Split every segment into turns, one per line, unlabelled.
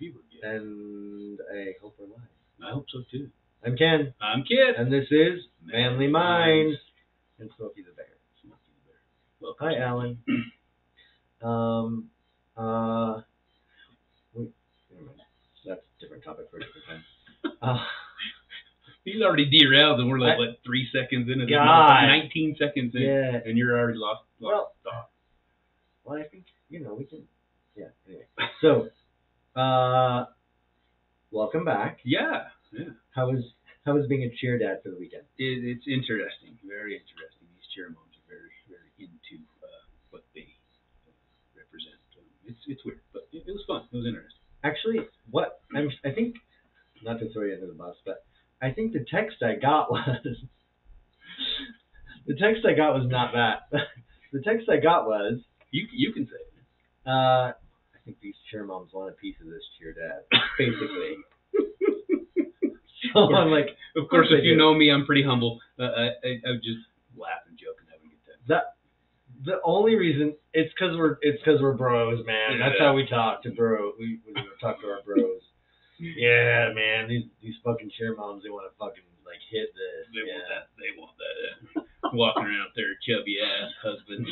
Maybe we're
and I hope we're live.
I hope so too.
I'm Ken,
I'm Kid.
and this is Manly Minds and Smokey the Bear.
Welcome.
Hi, Alan. um, uh, wait, never mind. That's a different topic for a different time. Uh,
He's already derailed, and we're like
I-
what three seconds
God.
motherfucker, nineteen seconds in,
yeah.
and you're already lost. lost
Well. Well, I think you know we can. Yeah. Anyway, so, uh, welcome back.
Yeah, yeah.
How was how was being a cheer dad for the weekend?
It, it's interesting, very interesting. These cheer moms are very, very into uh, what they represent. It's it's weird, but it, it was fun. It was interesting.
Actually, what I'm I think not to throw you under the bus, but I think the text I got was the text I got was not that. the text I got was
You you can say it.
uh, think these cheer moms want a piece of this cheer dad, basically. so I'm like
Of course, if you know me, I'm pretty humble. Uh, I, I, I would just laugh and joke and have a good time.
that. The only reason it's because we're it's because we're bros, man. That's how we talk to bro. We, we talk to our bros. Yeah, man. These these fucking cheer moms, they want to fucking like hit this.
They
yeah.
want that. They want that. Uh, walking around with their chubby ass husbands.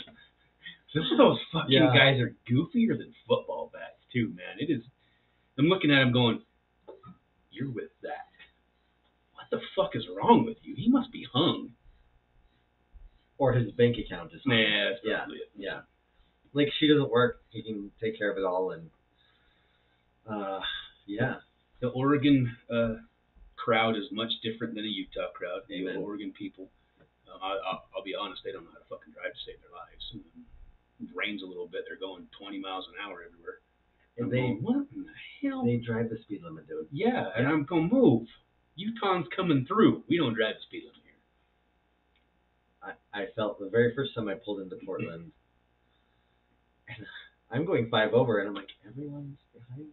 Some of those fucking
Yeah.
guys are goofier than football bats too, man. It is. I'm looking at him going, "You're with that. What the fuck is wrong with you? He must be hung."
Or his bank account is.
Nah, that's
Yeah.
it.
Yeah. Like she doesn't work, he can take care of it all, and uh, yeah.
The Oregon uh, crowd is much different than a Utah crowd. The Oregon people, uh, I, I'll, I'll be honest, they don't know how to fucking drive to save their lives. And rains a little bit, they're going 20 miles an hour everywhere.
And
I'm
they
going, what in the hell?
they drive the speed limit, dude.
yeah, and I'm going to move. Utah's coming through. We don't drive the speed limit here.
I, I felt the very first time I pulled into Portland, and I'm going five over, and I'm like, everyone's behind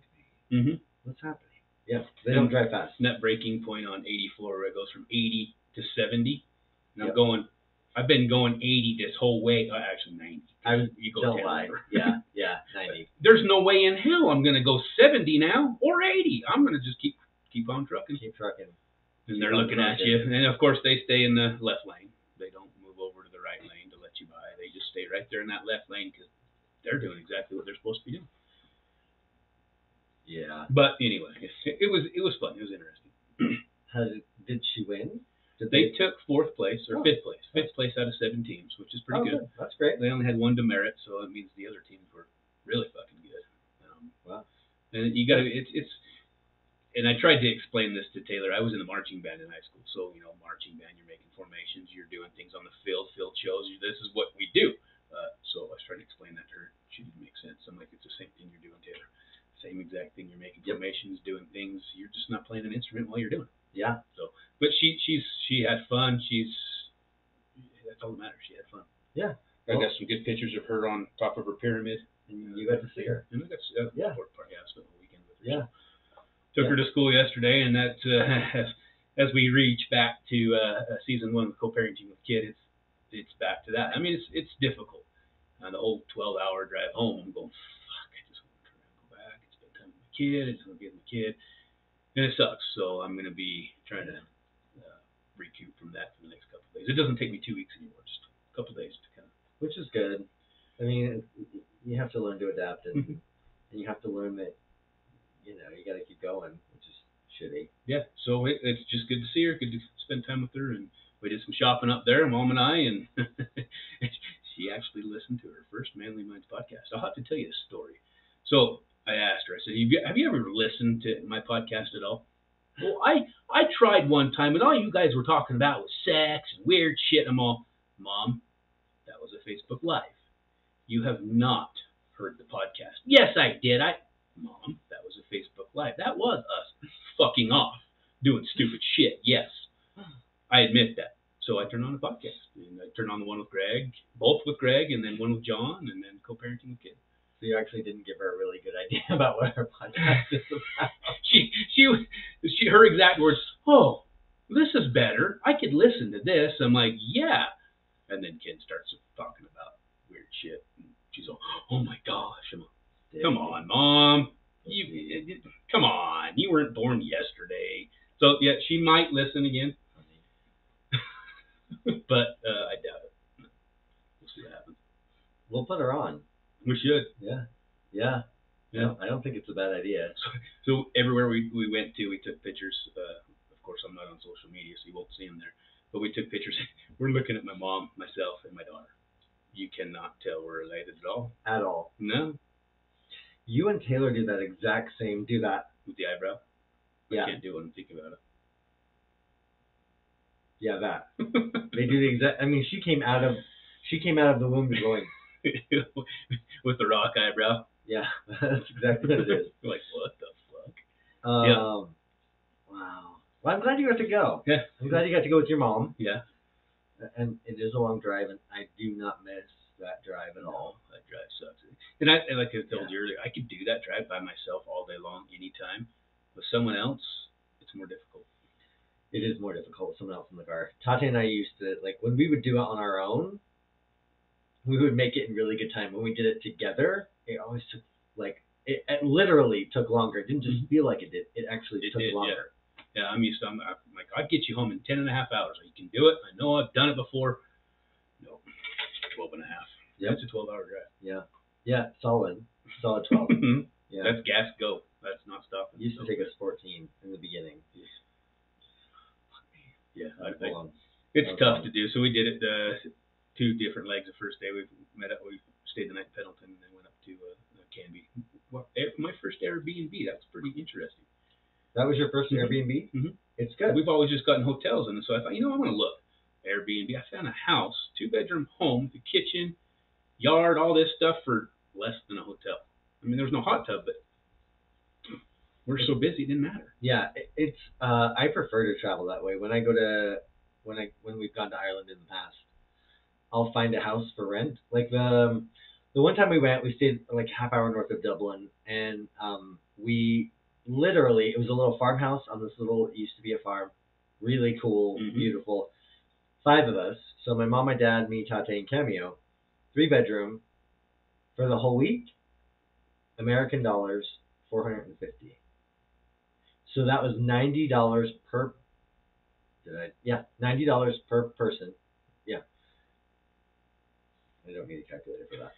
me.
Mm-hmm.
What's happening? Yeah, they don't drive fast.
Net breaking point on 84 where it goes from 80 to 70. And I'm
Yep.
going. I've been going 80 this whole way. Uh, actually 90.
I was
you go
don't
10
lie.
over.
Yeah, yeah, ninety.
There's no way in hell I'm gonna go 70 now or 80. I'm gonna just keep keep on trucking.
Keep trucking.
And
Keep
they're looking at you, and of course they stay in the left lane. They don't move over to the right lane to let you by. They just stay right there in that left lane because they're doing exactly what they're supposed to be doing.
Yeah.
But anyway, it, it was it was fun. It was interesting.
How did, did she win? Did
They took fourth place or
Oh.
fifth place, fifth place out of seven teams, which is pretty
oh,
good.
That's great.
They only had one demerit, so it means the other teams were really fucking good. Um,
Wow.
And you got to it's it's. And I tried to explain this to Taylor. I was in the marching band in high school, so you know, marching band. You're making formations, you're doing things on the field, field shows. You, this is what we do. Uh, so I was trying to explain that to her. She didn't make sense. I'm like, it's the same thing you're doing, Taylor. Same exact thing. You're making formations, doing things. You're just not playing an instrument while you're doing it
Yeah.
So, but she she's she had fun. She's that's all that matters. She had fun.
Yeah.
I
Well-
got some good pictures of her on top of her pyramid.
And you got to see her.
And got uh,
Yeah.
Part, part, yeah, I spent the weekend with her.
Yeah.
Took
Yeah.
her to school yesterday, and that uh, as, as we reach back to uh, season one of co-parenting with kid, it's it's back to that. I mean, it's it's difficult. Uh, the whole 12-hour drive home, I'm going, fuck, I just want to go back and spend time with my kid. I just want to be with my kid, and it sucks. So I'm gonna be trying to uh, recoup from that for the next couple of days. It doesn't take me two weeks anymore, just a couple of days to kind of.
which is good. I mean, you have to learn to adapt, and, and you have to learn that you know you got to keep going, which is shitty.
Yeah, so it, it's just good to see her, good to spend time with her, and we did some shopping up there, mom and I, and she actually listened to her first Manly Minds podcast. I'll have to tell you a story. So I asked her, I said, have you, ever listened to my podcast at all? Well, I I tried one time, and all you guys were talking about was sex and weird shit. I'm all, Mom, that was a Facebook Live. You have not heard the podcast. Yes, I did. I, Mom, that was a Facebook Live. That was us fucking off doing stupid shit. Yes, I admit that. So I turned on a podcast, and I turned on the one with Greg, both with Greg, and then one with John, and then co-parenting with kids.
So you actually didn't give her a really good idea about what our podcast is about.
She she she her exact words. Oh, this is better. I could listen to this. I'm like, yeah. And then Ken starts talking about weird shit. And she's all, oh my gosh. I'm like, Come on, mom. You, Come on, you weren't born yesterday. So yeah, she might listen again, but uh, I doubt it. We'll see what happens.
We'll put her on.
We should.
Yeah. Yeah.
Yeah.
I don't think it's a bad idea.
So so everywhere we, we went to, we took pictures. Uh, of course, I'm not on social media, so you won't see them there. But we took pictures. We're looking at my mom, myself, and my daughter. You cannot tell we're related at all.
At all.
No,
You and Taylor do that exact same. Do that.
with the eyebrow.
Yeah.
I can't do it I think about it.
Yeah, that. They do the exact. I mean, she came out of. She came out of the womb going.
with the rock eyebrow.
Yeah, that's exactly what it is.
like what the fuck?
Um,
Yeah.
Wow. Well, I'm glad you got to go.
Yeah.
I'm glad you got to go with your mom.
Yeah.
And it is a long drive, and I do not miss that drive at all.
That drive sucks. And I and like I told you earlier, I could do that drive by myself all day long, anytime. With someone else, it's more difficult.
It is more difficult with someone else in the car. Tati and I used to like when we would do it on our own. We would make it in really good time. When we did it together, it always took like it, it literally took longer. It didn't just feel like it did. It actually
It
took
did,
longer.
Yeah, I'm used to. I'm, I'm like, I'd get you home in ten and a half hours. You can do it. I know I've done it before. No, twelve and a half.
Yep.
That's a twelve-hour drive.
Yeah, yeah, solid, solid twelve. Yeah,
That's gas go. That's not stopping.
it used to
So,
take us fourteen in the beginning.
Yeah, I. It's tough to do. So we did it uh, two different legs. The first day we met up, we stayed the night in Pendleton, and then went up to uh, Canby. Well, my first Airbnb. That was pretty interesting.
That was your 1st
Mhm.
Airbnb.
Mhm.
It's good.
We've always just gotten hotels, and so I thought, you know, I want to look Airbnb. I found a house, two bedroom home, the kitchen, yard, all this stuff for less than a hotel. I mean, there was no hot tub, but we're so busy, it didn't matter.
Yeah, it- it's. Uh, I prefer to travel that way. When I go to when I when we've gone to Ireland in the past, I'll find a house for rent. Like the um, the one time we went, we stayed like half hour north of Dublin, and um, we literally it was a little farmhouse on this little it used to be a farm, really cool,
Mhm.
beautiful. Five of us, so my mom, my dad, me, Tate, and Cameo, three bedroom, for the whole week, American dollars, four hundred and fifty. So that was ninety dollars per. Did I? Yeah, ninety dollars per person. I don't need a calculator for that.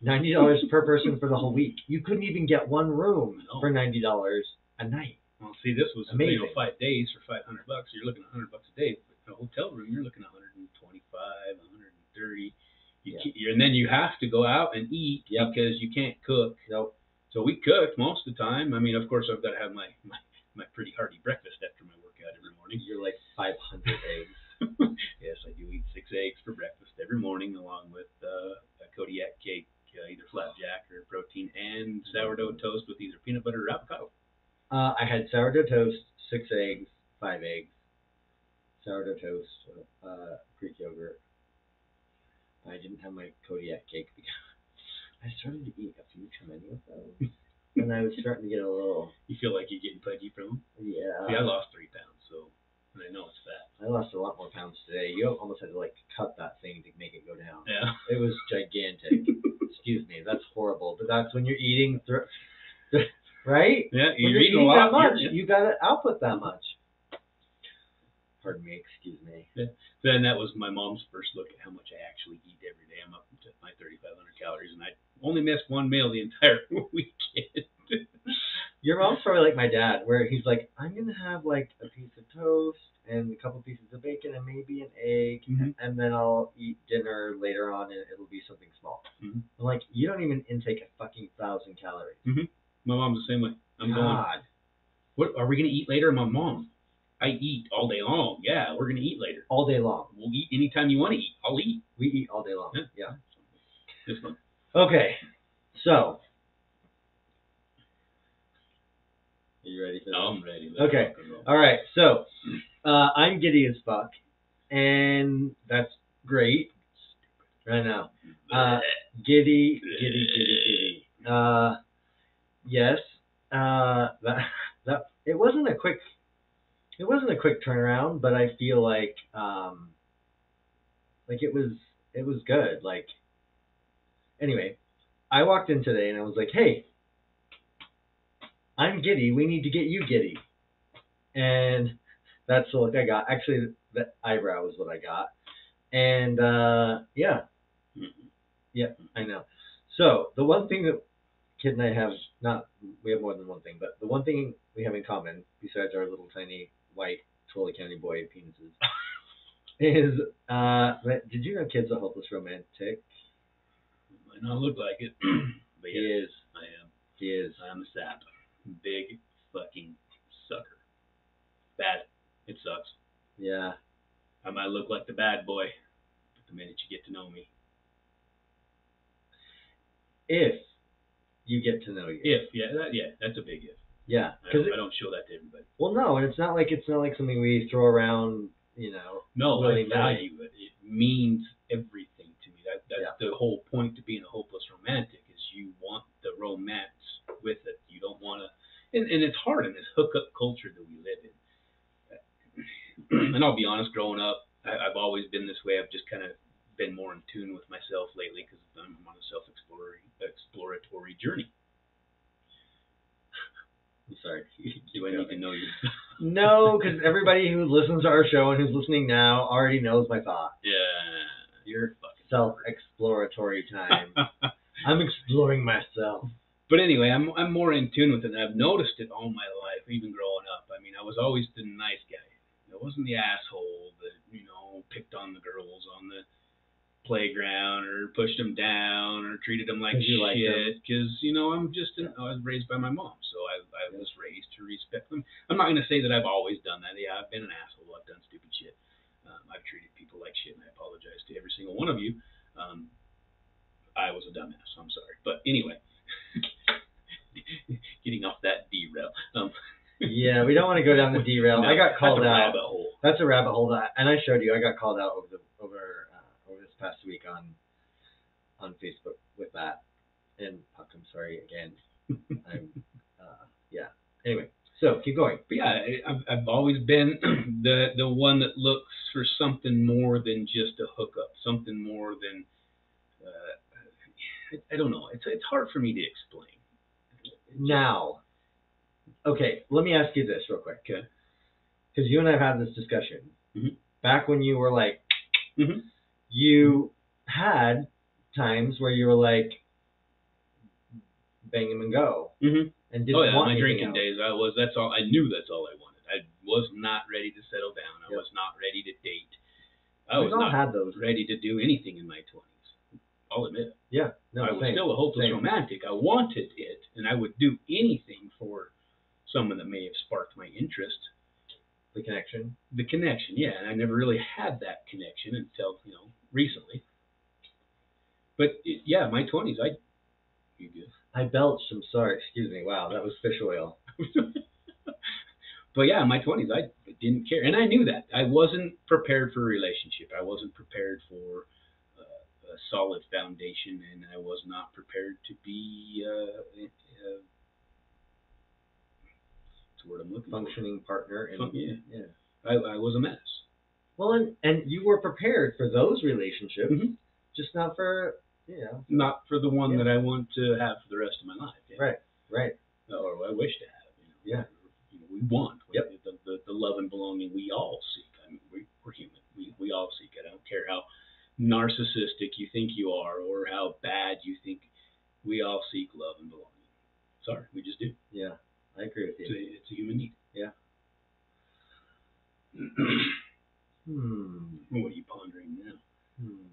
Ninety dollars per person for the whole week. You couldn't even get one room
No.
for ninety dollars a night.
Well, see, this was you
Amazing.
know five days for five hundred bucks. You're looking at hundred bucks a day. In a hotel room, you're looking at 125, 130. You
Yeah.
and then you have to go out and eat
Yep.
because you can't cook.
Nope.
So we cooked most of the time. I mean, of course, I've got to have my, my, my pretty hearty breakfast after my workout every morning.
You're like five hundred eggs.
yes, I do eat six eggs for breakfast every morning, along with uh, a Kodiak cake, uh, either flapjack or protein, and sourdough toast with either peanut butter or avocado.
Uh, I had sourdough toast, six eggs, five eggs, sourdough toast, uh, Greek yogurt. I didn't have my Kodiak cake because I started to eat a few too many of those, and I was starting to get a little
You feel like you're getting pudgy from them?
yeah.
See, I lost three pounds, so and I know it's fat.
I lost a lot more pounds today. You almost had to like cut that thing to make it go down.
Yeah.
It was gigantic. Excuse me, that's horrible. But that's when you're eating, through, right?
Yeah,
When
you're, eating a
that much,
you're-
you gotta output that much. Pardon me, excuse me.
Then that was my mom's first look at how much I actually eat every day. I'm up to my 3,500 calories, and I only missed one meal the entire weekend.
Your mom's probably like my dad, where he's like, I'm gonna have like a piece of toast and a couple pieces of bacon and maybe an egg,
Mhm.
and then I'll eat dinner later on, and it'll be something small.
Mhm.
I'm like, you don't even intake a fucking thousand calories.
My mom's the same way. I'm going.
God.
What are we gonna eat later? My mom. I eat all day long. Yeah, we're gonna eat later.
all day long.
We'll eat anytime you want to eat. I'll eat.
We eat all day long.
Yeah.
Yeah.
It's fun.
Okay, so. Are you ready for this?
I'm ready. Let's
Okay.
rock and roll.
All right, so uh, I'm giddy as fuck, and that's great. Right now, uh, giddy, giddy, giddy, giddy. Uh, yes, uh, that that it wasn't a quick, it wasn't a quick turnaround, but I feel like um, like it was it was good. Like anyway, I walked in today and I was like, hey. I'm giddy. We need to get you giddy. And that's the look I got. Actually, the eyebrow is what I got. And uh, yeah,
Mhm.
yeah, I know. So the one thing that Kid and I have not we have more than one thing, but the one thing we have in common besides our little tiny white Tooele County boy penises is uh, did you know Kid's a hopeless romantic?
Might not look like it, but
He
yes,
is.
I am.
He is.
I'm a sap. Big fucking sucker. Bad. It sucks.
Yeah.
I might look like the bad boy, but the minute you get to know me,
If you get to know you.
if yeah, that, yeah, that's a big if.
Yeah.
I
Because
don't, I don't show that to everybody.
well, no, and it's not like it's not like something we throw around. You know.
No,
Willy-nilly.
I value it. It means everything to me. That that's
Yeah.
the whole point to being a hopeless romantic is you want the romance with it. You don't want to, and, and it's hard in this hookup culture that we live in. and I'll be honest, growing up, I, I've always been this way. I've just kind of been more in tune with myself lately because I'm on a self-exploratory exploratory journey.
I'm sorry.
Do I need to know you?
No, because everybody who listens to our show and who's listening now already knows my thought.
yeah,
Your self-exploratory time. I'm exploring myself.
But anyway, I'm I'm more in tune with it, I've noticed it all my life, even growing up. I mean, I was always the nice guy. I wasn't the asshole playground or pushed them down or treated them like
'Cause you liked
shit. Because you know, I'm just an, I was raised by my mom, so I I was raised to respect them. I'm not gonna say that I've always done that. Yeah, I've been an asshole. I've done stupid shit. Um, I've treated people like shit, and I apologize to every single one of you. Um, I was a dumbass. I'm sorry, but anyway. Getting off that derail. Um,
Yeah, we don't want to go down the derail.
no,
I got called out.
rabbit hole.
That's a rabbit hole that, and I showed you. I got called out over uh, over this past week on on Facebook with that. And Puck, I'm sorry again. I'm uh, yeah. Anyway, so keep going.
But yeah, I- I've, I've always been the the one that looks for something more than just a hookup, something more than uh, I, I don't know. It's it's hard for me to explain.
Now, okay, let me ask you this real quick.
Okay.
Because you and I have had this discussion.
Mhm.
Back when you were like,
Mhm.
you had times where you were like, bang 'em and go,
Mm-hmm.
And didn't
Oh yeah,
want
my drinking
else.
days. I was. That's all. I knew that's all I wanted. I was not ready to settle down. I
Yep.
was not ready to date. I
We've
was not
had those.
ready to do anything in my twenties. I'll admit.
Yeah, no,
I was
same.
still a hopeless
Same.
romantic. I wanted it, and I would do anything for someone that may have sparked my interest.
the connection.
The connection, yeah, and I never really had that connection until you know recently. But it, yeah, my twenties, I you good.
I belched. I'm sorry. Excuse me. Wow, that was fish oil.
but yeah, in my twenties, I didn't care, and I knew that I wasn't prepared for a relationship. I wasn't prepared for uh, a solid foundation, and I was not prepared to be. Uh, uh, word I'm looking
Functioning partner. And,
Fun- yeah.
yeah.
I, I was a mess.
Well, and, and you were prepared for those relationships,
Mhm.
just not for you know.
Not for the one
Yeah.
that I want to have for the rest of my life. Yeah.
Right. Right.
Or I wish to have. You know,
Yeah.
You know, we want.
Yep.
The, the, the love and belonging we all seek. I mean, we, we're human. We, we all seek it. I don't care how narcissistic you think you are or how bad you think. We all seek love and belonging. Sorry, we just do.
Yeah, I agree with
It's a,
you.
it's a human need.
Yeah. Hmm.
what are you pondering now?
Hmm.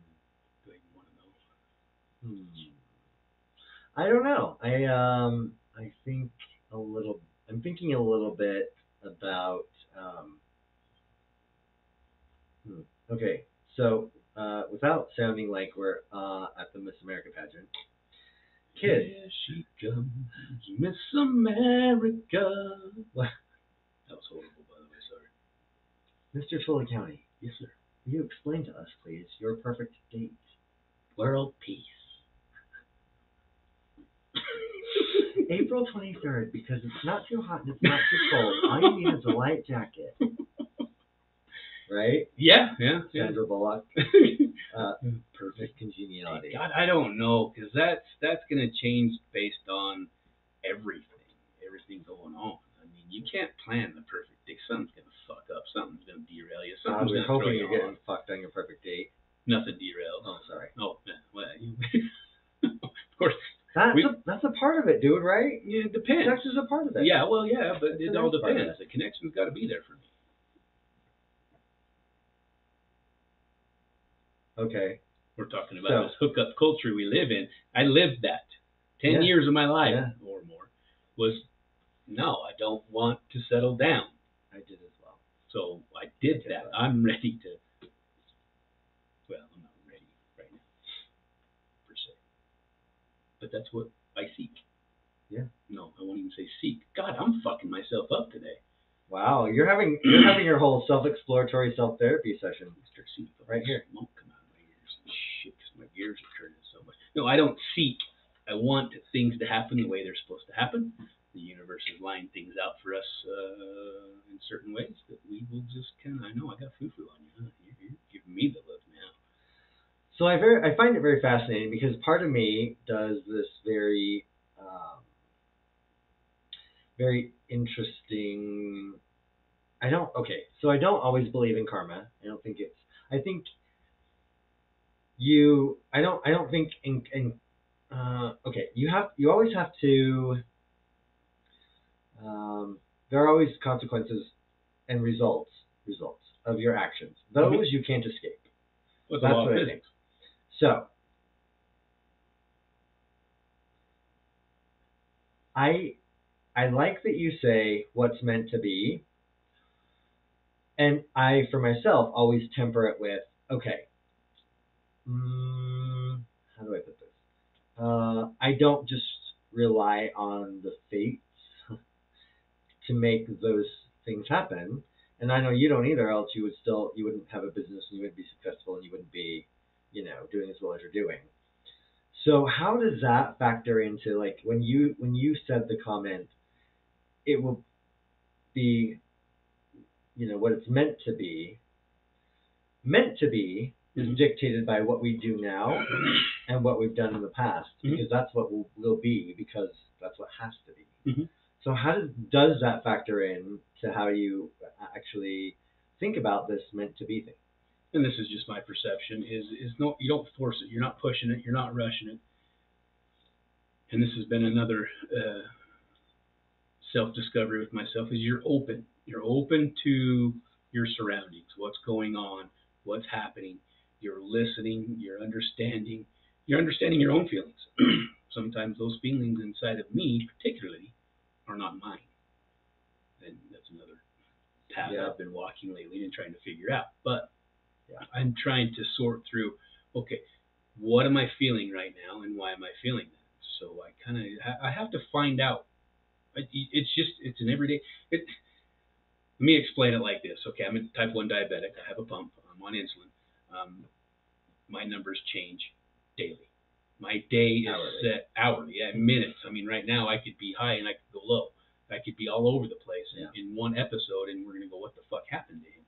Do I even want to know?
Hmm. I don't know. I um I think a little. I'm thinking a little bit about. Um, hmm. Okay, so uh, without sounding like we're uh, at the Miss America pageant, kids.
Here she comes, Miss America.
What?
That was horrible, by the way. Sorry.
Mr. Tooele County,
Yes, sir.
will you explain to us, please, your perfect date?
World peace.
April 23rd, because it's not too hot and it's not too cold. All you need is a light jacket. Right?
Yeah, yeah, yeah.
Sandra Bullock. Uh, perfect congeniality.
God, I don't know, because that's that's gonna change based on everything. Everything. everything going on. I mean, you can't plan the perfect day. Something's gonna fuck up. Something's gonna derail you.
I
Something's
was
gonna throw
hoping
you
you're getting fucked on your perfect date.
Nothing derails.
Oh, sorry.
Oh, yeah, well, of course,
That's
We-
a, that's a part of it, dude. Right?
yeah, it depends.
Sex is a part of it.
Yeah, well, yeah, but
That's
it all
nice part of
depends. The connection's got to be there for me.
Okay.
We're talking about
So-
this hookup culture we live in. I lived that. Ten
Yeah.
years of my life
Yeah.
or more was no, I don't want to settle down.
I did as well.
So I did that. I'm ready to. Well, I'm not ready right now, per se. But that's what I seek.
Yeah.
No, I won't even say seek. God, I'm fucking myself up today.
Wow, you're having you're having your whole self-exploratory self-therapy session.
Mr. Seek.
Right here.
Smoke come out of my ears. Shit, my ears are turning so much. No, I don't seek. I want things to happen the way they're supposed to happen. The universe is lining things out for us uh, in certain ways that we will just kind of. I know I got foo foo on you. Huh? You're, you're giving me the look.
So I very I find it very fascinating because part of me does this very um, very interesting. I don't okay, so I don't always believe in karma. I don't think it's. I think you. I don't. I don't think in. in uh, okay, you have. You always have to. Um, there are always consequences and results. Results of your actions. Those you can't escape. That's what I think. So, I I like that you say what's meant to be, and I, for myself, always temper it with, okay, mm, how do I put this? Uh, I don't just rely on the fates to make those things happen, and I know you don't either. Else, you would still you wouldn't have a business, and you wouldn't be successful, and you wouldn't be you know, doing as well as you're doing. So how does that factor into like when you when you said the comment, it will be, you know, what it's meant to be. Meant to be is
Mhm.
dictated by what we do now and what we've done in the past,
Mhm.
because that's what will, will be because that's what has to be.
Mhm.
So how does does that factor in to how you actually think about this meant to be thing?
And this is just my perception, is is no you don't force it. You're not pushing it. You're not rushing it. And this has been another uh, self discovery with myself is you're open. You're open to your surroundings, what's going on, what's happening. You're listening. You're understanding. You're understanding your own feelings. Sometimes those feelings inside of me, particularly, are not mine. And that's another path
Yeah.
I've been walking lately and trying to figure out. But
Yeah.
I'm trying to sort through, okay, what am I feeling right now and why am I feeling that? So I kind of, I have to find out. It's just, it's an everyday, it, let me explain it like this. Okay, I'm a type 1 diabetic. I have a pump. I'm on insulin. Um, my numbers change daily. My day is
Hourly.
set hourly, yeah, minutes. I mean, right now I could be high and I could go low. I could be all over the place in, in one episode, and we're gonna go, what the fuck happened to him?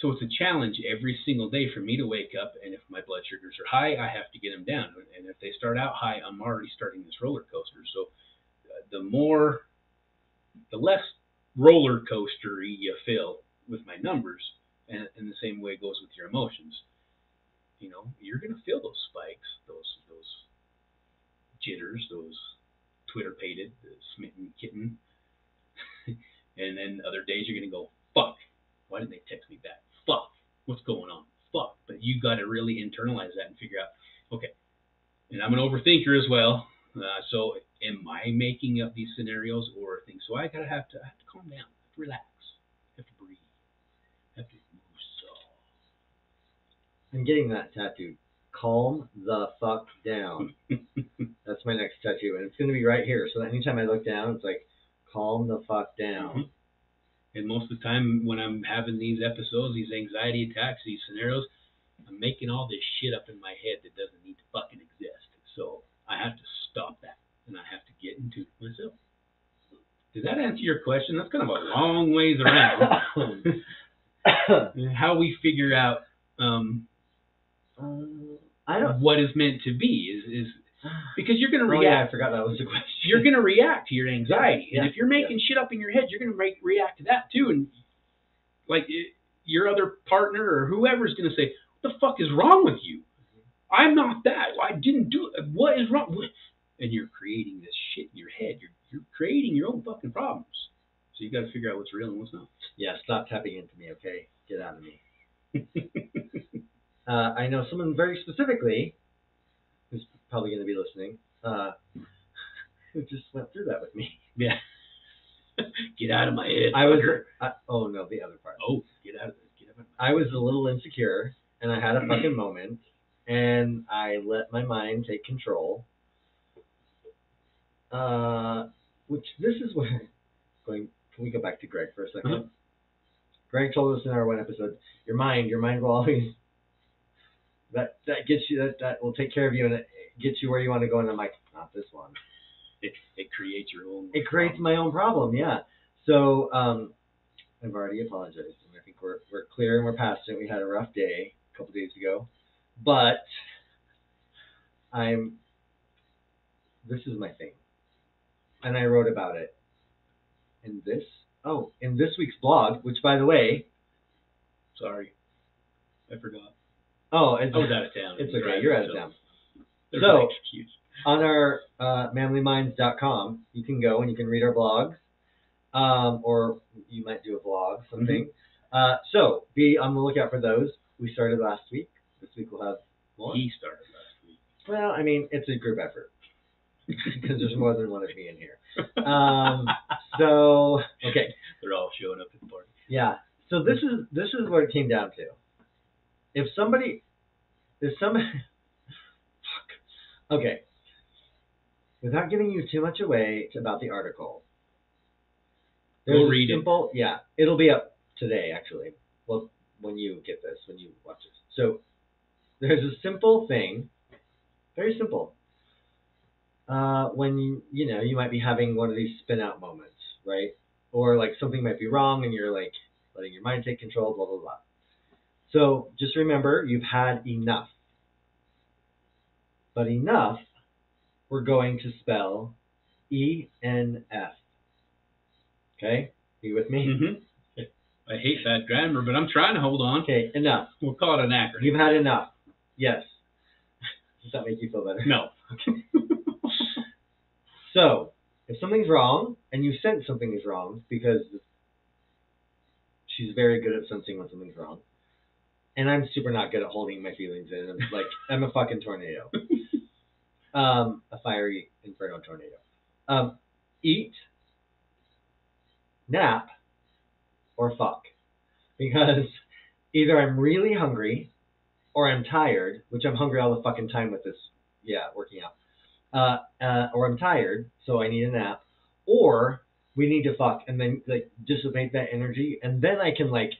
So it's a challenge every single day for me to wake up, and if my blood sugars are high, I have to get them down. And if they start out high, I'm already starting this roller coaster. So uh, the more, the less roller coastery you feel with my numbers, and in the same way it goes with your emotions. You know, you're gonna feel those spikes, those those jitters, those Twitter pated, the smitten kitten, and then other days you're gonna go, fuck, why didn't they text me back? Fuck, what's going on? Fuck. But you got to really internalize that and figure out, okay. And I'm an overthinker as well. Uh, so am I making up these scenarios or things? So I gotta have to I have to calm down, have to relax, have to breathe, have to move soft.
I'm getting that tattooed. Calm the fuck down. That's my next tattoo, and it's gonna be right here. So that anytime I look down, it's like, calm the fuck down.
And most of the time when I'm having these episodes, these anxiety attacks, these scenarios, I'm making all this shit up in my head that doesn't need to fucking exist. So I have to stop that and I have to get into myself. Does that answer your question? That's kind of a long ways around. How we figure out um,
Uh, I don't.
what is meant to be is, is because you're going to
Oh yeah,
react.
I forgot that was the question.
You're going to react to your anxiety,
Yeah,
and if you're making shit up in your head, you're going to make react to that too. And like it, your other partner or whoever's going to say, "What the fuck is wrong with you? I'm not that. I didn't do it. What is wrong?" What? And you're creating this shit in your head. You're you're creating your own fucking problems. So you got to figure out what's real and what's not.
Yeah, stop tapping into me, okay? Get out of me. Uh, I know someone very specifically probably going to be listening uh, who just went through that with me.
Yeah. get out of my head.
I was. I, oh no, the other part.
Oh, get out of this. Get out of my
I was a little insecure, and I had a fucking moment, and I let my mind take control. Uh, which this is where going. Can we go back to Greg for a 2nd
Uh-huh.
Greg told us in our one episode, your mind, your mind will always that that gets you that that will take care of you and it gets you where you want to go. And I'm like, not this one.
It, it creates your own.
It creates my own problem, yeah. So um, I've already apologized, and I think we're we're clear and we're past it. We had a rough day a couple days ago, but I'm. This is my thing, and I wrote about it in this. Oh, in this week's blog, which by the way,
Sorry, I forgot.
Oh, it's
I was out of town.
it's okay. You're out of town.
There's
So-
excuse.
on our uh, manlyminds.com, you can go and you can read our blogs, um, or you might do a vlog, something. Uh, so be on the lookout for those. We started last week. This week we'll have more.
He started last week.
Well, I mean, it's a group effort because there's more than one of me in here. Um, so okay,
They're all showing up at the party.
yeah. So this is this is what it came down to. If somebody, if somebody, fuck. Okay. Without giving you too much away about the article,
Go
a
read it.
simple, Yeah, it'll be up today actually. Well, when you get this, when you watch this. So there's a simple thing, very simple. Uh, when you you know you might be having one of these spin out moments, right? Or like something might be wrong and you're like letting your mind take control, blah blah blah. So just remember you've had enough. But enough, we're going to spell E N F. Okay, you with me?
Mm-hmm. I hate that grammar, but I'm trying to hold on.
Okay, enough.
We'll call it an acronym.
You've had enough. Yes. Does that make you feel better?
No. Okay.
So, if something's wrong and you sense something is wrong because she's very good at sensing when something's wrong, and I'm super not good at holding my feelings in. I'm like I'm a fucking tornado, um, a fiery inferno tornado. Um, eat, nap, or fuck, because either I'm really hungry or I'm tired, which I'm hungry all the fucking time with this. Yeah, working out uh, uh, or I'm tired, so I need a nap, or we need to fuck and then like dissipate that energy, and then I can like,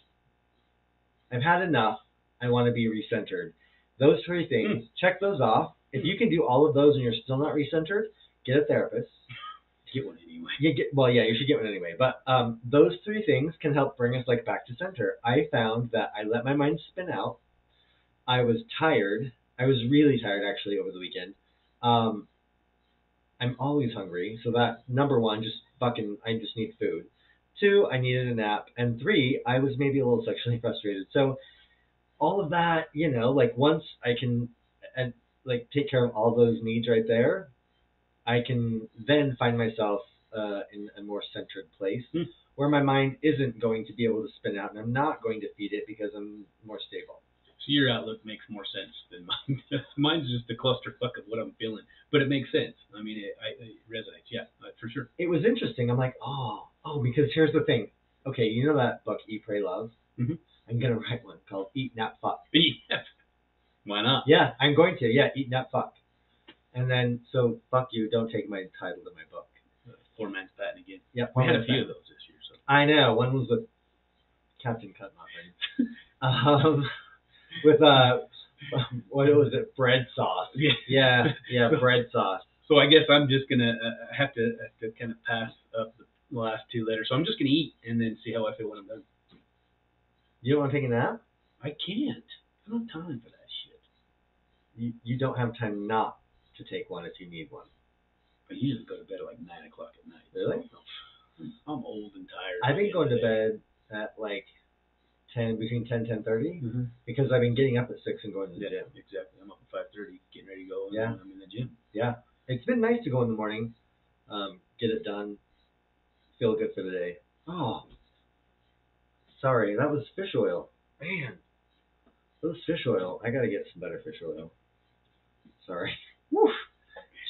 I've had enough. I want to be recentered. Those three things, check those off. If you can do all of those and you're still not recentered, get a therapist.
Get one anyway.
You get well, yeah, you should get one anyway. But um, those three things can help bring us like back to center. I found that I let my mind spin out. I was tired. I was really tired actually over the weekend. Um, I'm always hungry, so that number one, just fucking, I just need food. Two, I needed a nap, and three, I was maybe a little sexually frustrated. So all of that, you know, like once I can, and like take care of all those needs right there, I can then find myself uh, in a more centered place
Hmm.
where my mind isn't going to be able to spin out, and I'm not going to feed it because I'm more stable.
So your outlook makes more sense than mine. Mine's just a clusterfuck of what I'm feeling, but it makes sense. I mean, it, I, it resonates. Yeah, uh, for sure.
It was interesting. I'm like, oh, oh, because here's the thing. Okay, you know that book, Eat, Pray, Love.
Mhm.
I'm gonna write one called Eat, Nap, Fuck.
Why not?
Yeah, I'm going to. Yeah, Eat, Nap, Fuck. And then, so fuck you. Don't take my title to my book.
Poor man's patent again.
Yeah,
We had a few of those this year. So
I know. One was with Captain Cut um, with uh, what was it? Bread sauce.
yeah.
Yeah, yeah, bread sauce.
So I guess I'm just gonna uh, have to have to kind of pass up the last two letters. So I'm just gonna eat and then see how I feel when I'm done.
You don't want to take a nap?
I can't. I don't have time for that shit.
You, you don't have time not to take one if you need one.
I usually go to bed at like nine o'clock at night.
Really?
I'm old and tired.
I've been going to
bed.
at like ten between ten ten thirty
Mm-hmm.
because I've been getting up at six and going to the
Yeah,
gym.
exactly. I'm up at five thirty, getting ready to go, and
Yeah.
I'm in the gym. Yeah.
It's been nice to go in the morning, um, get it done, feel good for the day. Oh, sorry, that was fish oil. Man, that was fish oil. I gotta get some better fish oil. Sorry. Woof.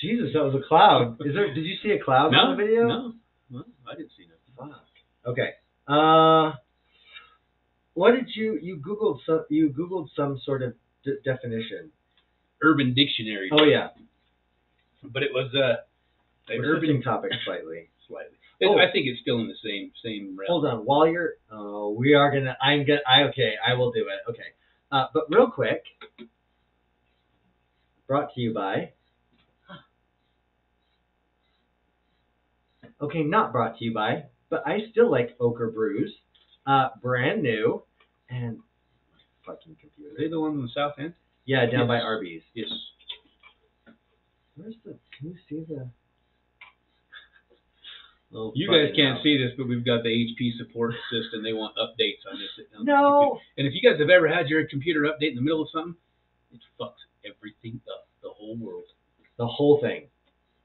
Jesus, that was a cloud. Is there? Did you see a cloud
no,
on the video?
no, well, I didn't see nothing.
Fuck. Okay. Uh, what did you you googled some you googled some sort of d- definition?
Urban Dictionary.
Oh yeah,
but it was uh, the
we're
urban
topics slightly.
slightly.
Oh.
I think it's still in the same same realm.
Hold on, while you're, oh, we are gonna. I'm gonna. I okay. I will do it. Okay. Uh, but real quick, brought to you by. Okay, not brought to you by, but I still like Ochre Brews. Uh, brand new, and fucking
Are
computer.
they the ones in the south end?
Yeah, down
Yes.
by Arby's.
Yes.
Where's the? Can you see the?
You guys can't
hell.
see this, but we've got the HP support system. They want updates on this. on
No.
And if you guys have ever had your computer update in the middle of something, it fucks everything up. The whole world.
The whole thing.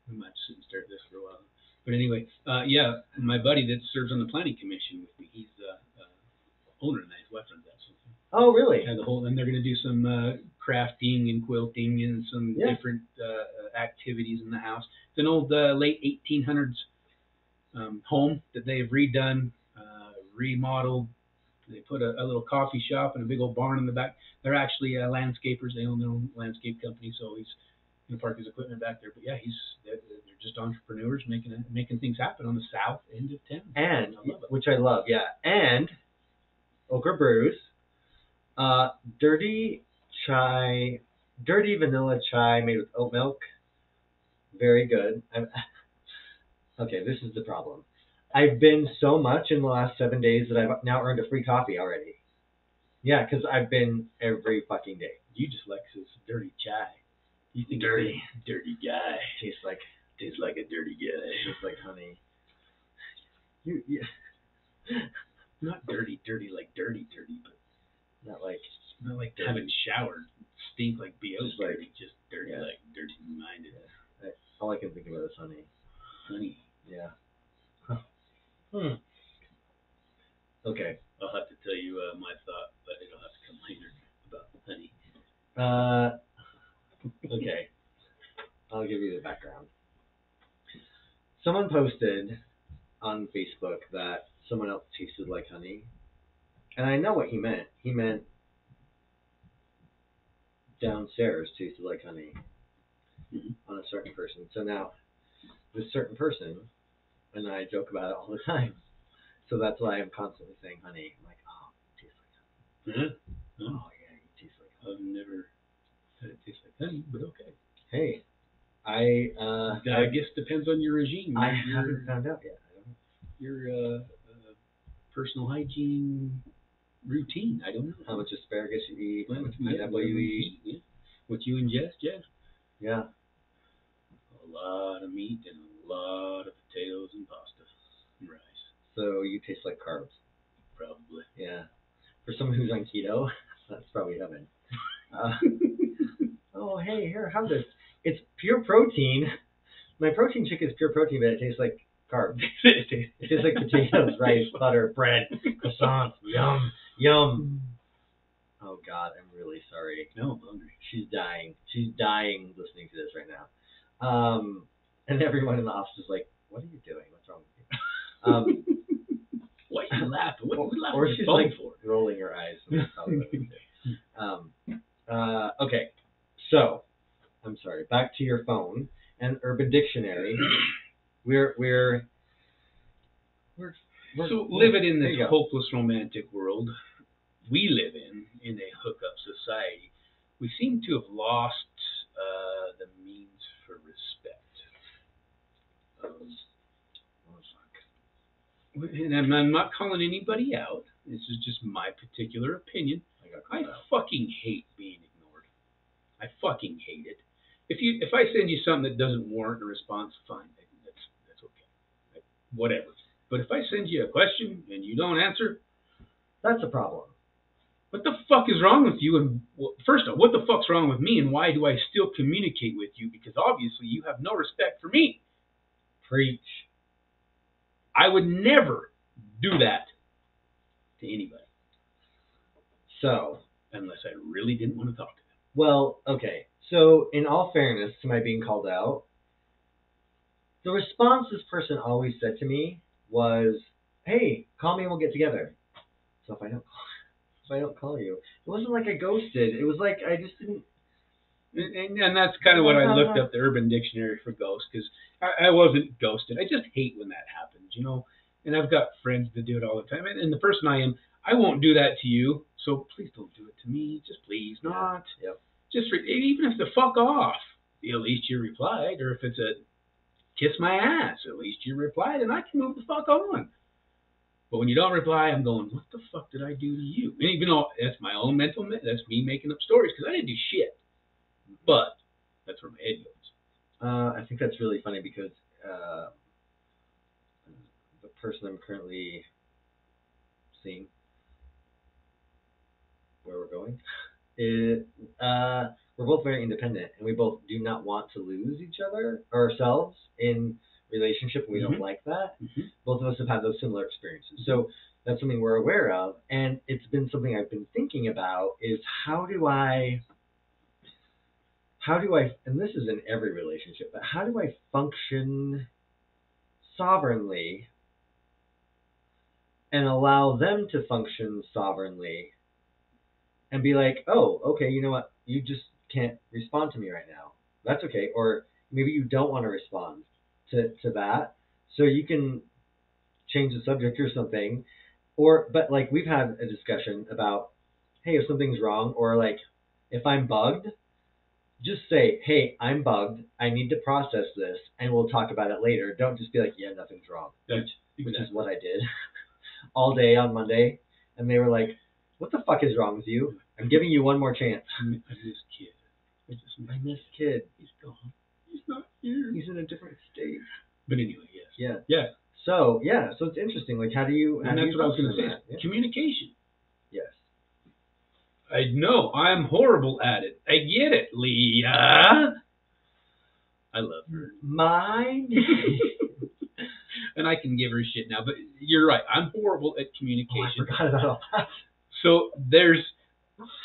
We might sit and stare at this for a while. But anyway, uh, yeah, my buddy that serves on the planning commission with me, he's uh, uh, owner of that. His wife runs that.
Oh, really?
yeah, the whole, and they're going to do some uh, crafting and quilting and some
Yeah.
different uh, uh, activities in the house. It's an old uh, late 1800s um, home that they've redone, uh, remodeled. They put a, a little coffee shop and a big old barn in the back. They're actually uh, landscapers. They own their own landscape company, so he's going to park his equipment back there. But yeah, he's they're, they're just entrepreneurs making it, making things happen on the south end of town.
and
I
which I love, yeah. And Ochre Brews, uh, dirty chai, dirty vanilla chai made with oat milk, very good. I'm, okay, this is the problem. I've been so much in the last seven days that I've now earned a free coffee already. Yeah, because I've been every fucking day.
You just like this dirty chai. You think
Dirty.
dirty guy.
Tastes like
Tastes like a dirty guy.
tastes like honey. You, you
Not dirty, dirty like dirty, dirty, but
not like
not like haven't showered. Stink like bo
Just like-
dirty, just dirty
yeah.
like dirty minded.
all I can think about is honey.
Honey,
Yeah. Hmm. Okay.
I'll have to tell you uh, my thought, but it'll have to come later about the honey.
Uh, okay. I'll give you the background. Someone posted on Facebook that someone else tasted like honey. And I know what he meant. He meant downstairs tasted like honey
Mhm.
on a certain person. So now, this certain person and I joke about it all the time. So that's why I'm constantly saying honey. I'm like, oh, it tastes like honey.
Huh?
Oh, yeah, it tastes like honey.
I've never had it taste like honey, but okay.
Hey, I uh,
I guess depends on your regime.
I
your,
haven't found out yet. I don't know
your uh, uh, personal hygiene routine. I don't know
how much asparagus you eat, how much pineapple you eat.
Yeah. What you ingest, yeah.
Yeah.
A lot of meat and a lot of potatoes and pasta and rice,
So you taste like carbs.
probably.
Yeah. For someone who's on keto, that's probably heaven. Uh, oh, hey, here, have this. It's pure protein. My protein shake is pure protein, but it tastes like carbs. It tastes like potatoes, rice, butter, bread, croissants. Yum, yum. Oh God, I'm really sorry.
No, I'm hungry.
She's dying. She's dying listening to this right now. Um, and everyone in the office is like, "What are you doing? What's wrong with you?" Um,
Why are you laughing? What are you laughing
or she's like
for?
rolling her eyes. That's probably what it is. um, uh, okay, so I'm sorry. Back to your phone and Urban Dictionary. We're we're we're, we're
So living in this hopeless romantic world we live in, in a hookup society, we seem to have lost uh, the means for respect. Um,
Oh, fuck.
And I'm, not calling anybody out. This is just my particular opinion.
I
I fucking hate being ignored. I fucking hate it. if you if I send you something that doesn't warrant a response, fine, that's that's okay, whatever. But if I send you a question and you don't answer,
That's a problem.
what the fuck is wrong with you? And well, first off, what the fuck's wrong with me? And why do I still communicate with you? Because obviously you have no respect for me.
Preach.
I would never do that to anybody
So,
unless I really didn't want to talk to them.
well, okay. So, in all fairness to my being called out, the response this person always said to me was, "Hey, call me and we'll get together." So if I don't, if I don't call you, it wasn't like I ghosted. It was like I just didn't.
And, and, that's kind of what I looked up the Urban Dictionary for ghost because I, I wasn't ghosted. I just hate when that happens, you know. And I've got friends that do it all the time. And, and the person I am, I won't do that to you. So please don't do it to me. Just please not.
Yep.
Just re- even if the fuck off, at least you replied. Or if it's a kiss my ass, at least you replied, and I can move the fuck on. But when you don't reply, I'm going, what the fuck did I do to you? And even though that's my own mental, that's me making up stories because I didn't do shit. But that's where my head goes.
Uh, I think that's really funny because uh, the person I'm currently seeing, where we're going, it, uh, we're both very independent, and we both do not want to lose each other or ourselves in relationship. We don't
Mhm.
like that.
Mhm.
Both of us have had those similar experiences, so that's something we're aware of, and it's been something I've been thinking about: is how do I how do I, and this is in every relationship, but how do I function sovereignly and allow them to function sovereignly and be like, oh, okay, you know what? You just can't respond to me right now. That's okay. Or maybe you don't want to respond to, to that. So you can change the subject or something. Or, but like we've had a discussion about, hey, if something's wrong, or like if I'm bugged, just say, hey, I'm bugged. I need to process this, and we'll talk about it later. Don't just be like, yeah, nothing's wrong,
That's
which is what I did all day on Monday. And they were like, what the fuck is wrong with you? I'm giving you one more chance.
I miss kid. I just miss
I miss kid.
He's gone. He's not here.
He's in a different state.
But anyway, yes.
Yeah.
Yeah.
So yeah, so it's interesting. Like, how do you? How
And
do
that's
you
what I was going to say.
Yeah.
Communication.
Yes.
I know I'm horrible at it. I get it, Leah. I love her.
Mine.
and I can give her shit now, but you're right. I'm horrible at
oh, I
communication.
forgot about all that.
so there's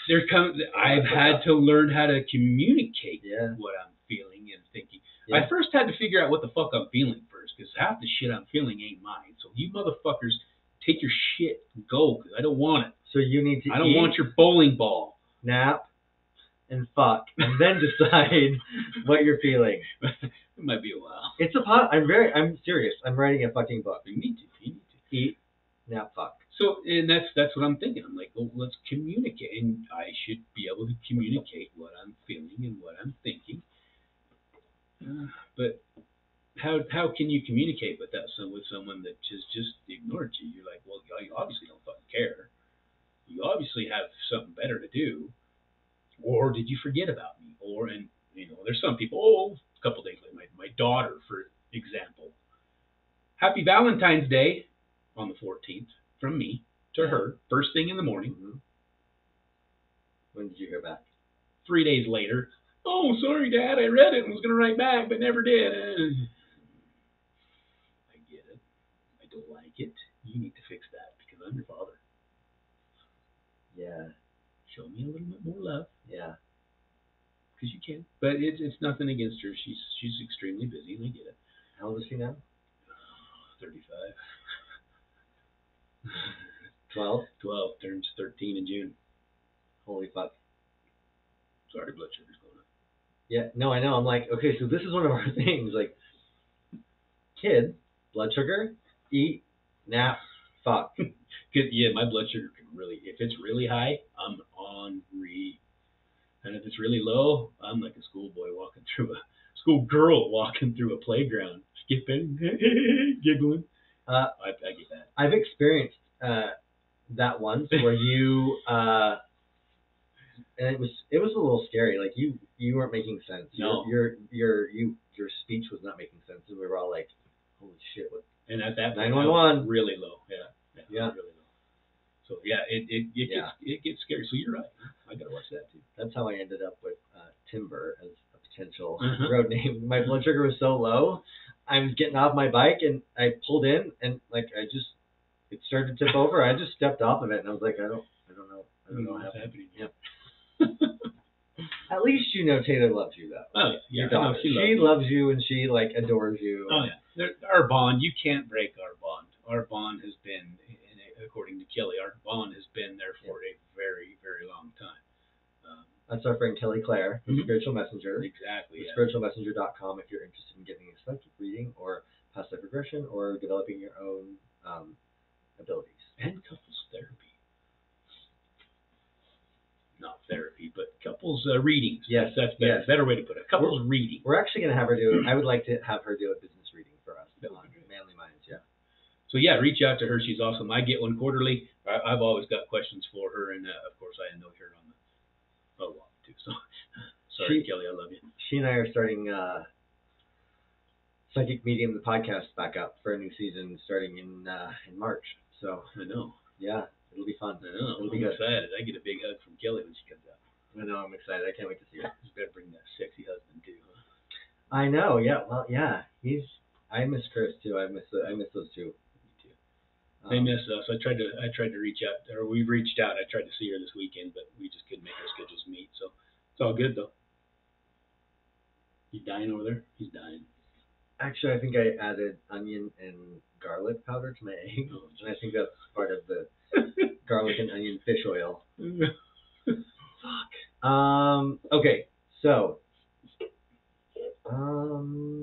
there comes I've had to learn how to communicate
Yeah.
what I'm feeling and thinking.
Yeah.
I first had to figure out what the fuck I'm feeling first, because half the shit I'm feeling ain't mine. So you motherfuckers, take your shit and go, because I don't want it.
So you need to
I don't
eat,
want your bowling ball.
nap, and fuck, and then decide what you're feeling.
it might be a while.
It's a pot. I'm very. I'm serious. I'm writing a fucking book.
You need to. You need to.
Eat, nap, fuck.
So, and that's that's what I'm thinking. I'm like, well, let's communicate, and I should be able to communicate what I'm feeling and what I'm thinking. Uh, but how how can you communicate with that with someone that just just ignored you? You're like, well, you obviously don't fucking care. You obviously have something better to do, or did you forget about me? Or and you know, there's some people. Oh, a couple days later, my my daughter, for example. Happy Valentine's Day on the 14th from me to her, first thing in the morning.
hmm When did you hear back?
Three days later, oh, sorry, Dad, I read it and was going to write back, but never did. I get it. I don't like it. You need to fix that because I'm your father.
Yeah.
Show me a little bit more love
Yeah.
because you can. But it's it's nothing against her. She's she's extremely busy, and I get it.
How old is she now?
35.
Twelve.
12 turns 13 in June.
Holy fuck.
Sorry, blood sugar's going up.
Yeah. No, I know. I'm like, okay, so this is one of our things. Like, kid, blood sugar, eat, nap, fuck.
yeah, my blood sugar really, if it's really high, I'm on re. And if it's really low, I'm like a schoolboy walking through a schoolgirl walking through a playground, skipping, giggling.
Uh,
I, I get that.
I've experienced uh, that once where you uh, and it was it was a little scary. Like you you weren't making sense.
No.
Your your your you your speech was not making sense, and we were all like, "Holy shit!" What?
And at that point,
911.
Really low. Yeah. Yeah.
Yeah.
Really low. So yeah, it it, it
Yeah.
gets it gets scary. So you're right. I gotta watch that too.
That's how I ended up with uh, Timber as a potential
Uh-huh.
road name. My blood sugar was so low. I was getting off my bike and I pulled in and like I just it started to tip over. I just stepped off of it and I was like, I don't I don't know. I don't know
what's
happened.
happening.
At least you know Taylor loves you though.
Oh yeah,
Your
yeah. I know,
daughter.
she
She,
loves
loves you and she like adores you.
Oh yeah, our bond. You can't break our bond. Our bond has been, according to Kelly, our bond has been there for a very, very long time. Um,
That's our friend Kelly Clare, the
Mhm.
Spiritual Messenger.
exactly. Yeah.
spiritualmessenger.com if you're interested in getting a psychic reading or past life regression or developing your own um, abilities.
And couples therapy. Not therapy, but couples uh, readings.
Yes,
that's better.
yes.
Better way to put it. Couples reading.
We're actually going to have her do. I would like to have her do a business reading for us
That would
on
be great.
Manly Minds. Yeah.
So yeah, reach out to her. She's awesome. I get one quarterly. I, I've always got questions for her, and uh, of course I know her on the oh well too. So sorry,
She-
Kelly, I love you.
She and I are starting uh, Psychic Medium, the podcast, back up for a new season starting in uh, in March. So
I know.
yeah, it'll be fun.
I know.
It'll
I'm
be good.
excited. I get a big hug from Kelly when she comes out.
I know. I'm excited. I can't wait to see her.
You better bring that sexy husband too. Huh?
I know. Yeah. Well, yeah. He's. I miss Chris too. I miss. The, I miss those two.
They
Um,
miss us. I tried to. I tried to reach out, or we reached out. I tried to see her this weekend, but we just couldn't make our schedules meet. So it's all good though. You dying over there? He's dying.
Actually, I think I added onion and garlic powder to my eggs,
Oh,
and I think that's part of the garlic and onion fish oil.
Fuck.
Um. Okay. So. Um.